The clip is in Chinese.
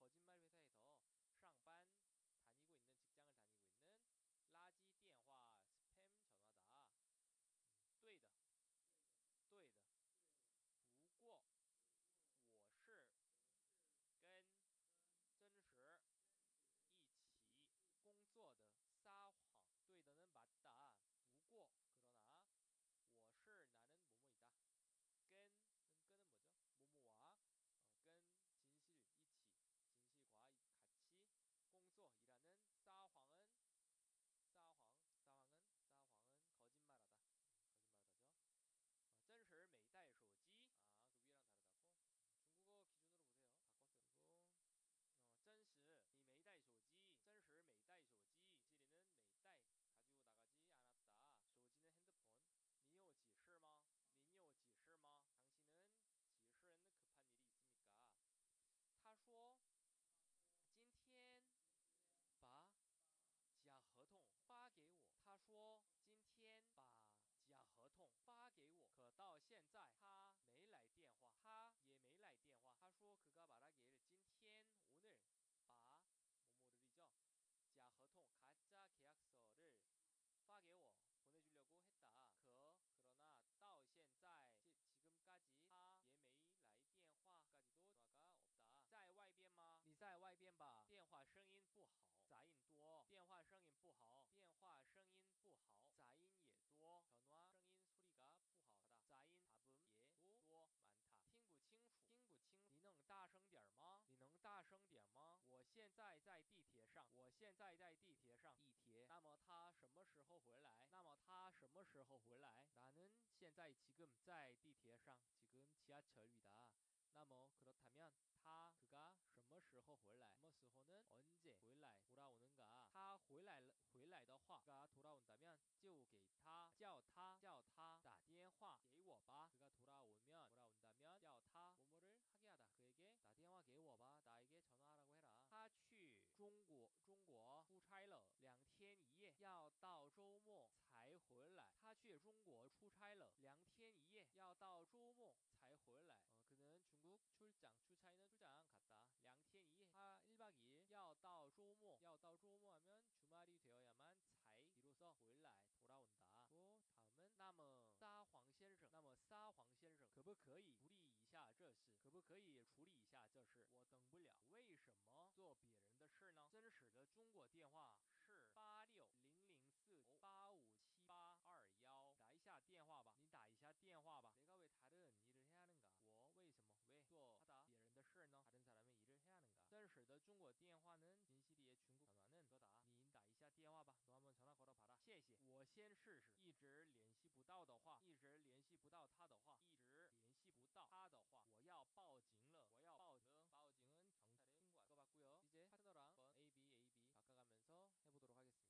그 거짓말 회사에서 到现在他没来电话，他也没来电话。他说그가말하기를今天오늘把뭐뭐를이죠假合同가짜계약서를发给我。 보내주려고 했다. 그 그러나 到现在 지금까지 他也没来电话까지도 전화가 없다. 在外边吗?电话声音不好.杂音多.电话声音不好.电 大声点吗?你能大声点吗?我现在在地铁上.我现在在地铁上.地铁.那么他什么时候回来?他什么时候回来？나는现在지금在地铁上지금지하철위다那么그렇다면他그가什么时候回来？什么时候呢？언제回来？돌아오는 가？ 他回来了，回来的话，그가돌아온다면就给他叫他叫 中国中国出差了两天一夜，要到周末才回来。他去中国出差了两天一夜，要到周末才回来。呃，可能중국출장 출차이는 출장 갔다. 两天一夜. 아, 1박 2일. 要到周末.要到周末하면 주말이 되어야만 才 비로소 回来 돌아온다. 그 다음은 那么大黄先生那么撒黄先生可不可以处理一下这事 可是我等不了为什么做别人的事呢？真实的中国电话是八六零零四八五七八二幺。打一下电话吧你打一下电话吧。我为什么？为做他打别人的事呢？他正在那边一直下那个真实的中国电话呢？联系的也全部打完了多打。你打一下电话吧。谢谢。我先试试。一直联系不到的话一直联系不到他的话一直联系不到他的话我要报警。